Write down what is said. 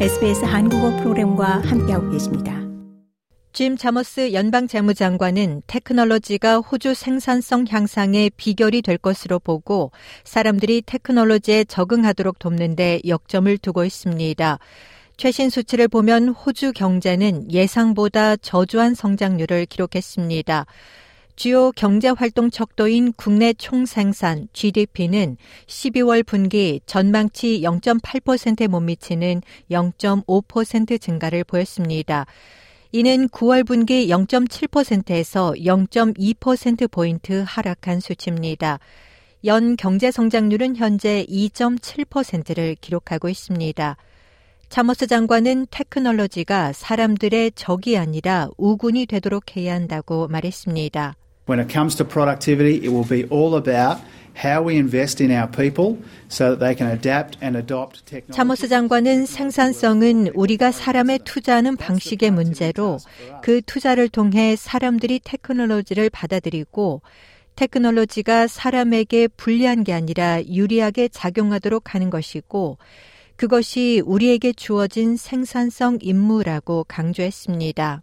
SBS 한국어 프로그램과 함께하고 계십니다. 짐 자머스 연방 재무장관은 테크놀로지가 호주 생산성 향상의 비결이 될 것으로 보고 사람들이 테크놀로지에 적응하도록 돕는데 역점을 두고 있습니다. 최신 수치를 보면 호주 경제는 예상보다 저조한 성장률을 기록했습니다. 주요 경제활동 척도인 국내 총생산 GDP는 12월 분기 전망치 0.8%에 못 미치는 0.5% 증가를 보였습니다. 이는 9월 분기 0.7%에서 0.2%포인트 하락한 수치입니다. 연 경제 성장률은 현재 2.7%를 기록하고 있습니다. 차머스 장관은 테크놀로지가 사람들의 적이 아니라 우군이 되도록 해야 한다고 말했습니다. When it comes to productivity, it will be all about how we invest in our people so that they can adapt and adopt technology. 차머스 장관은 생산성은 우리가 사람에 투자하는 방식의 문제로 그 투자를 통해 사람들이 테크놀로지를 받아들이고 테크놀로지가 사람에게 불리한 게 아니라 유리하게 작용하도록 하는 것이고 그것이 우리에게 주어진 생산성 임무라고 강조했습니다.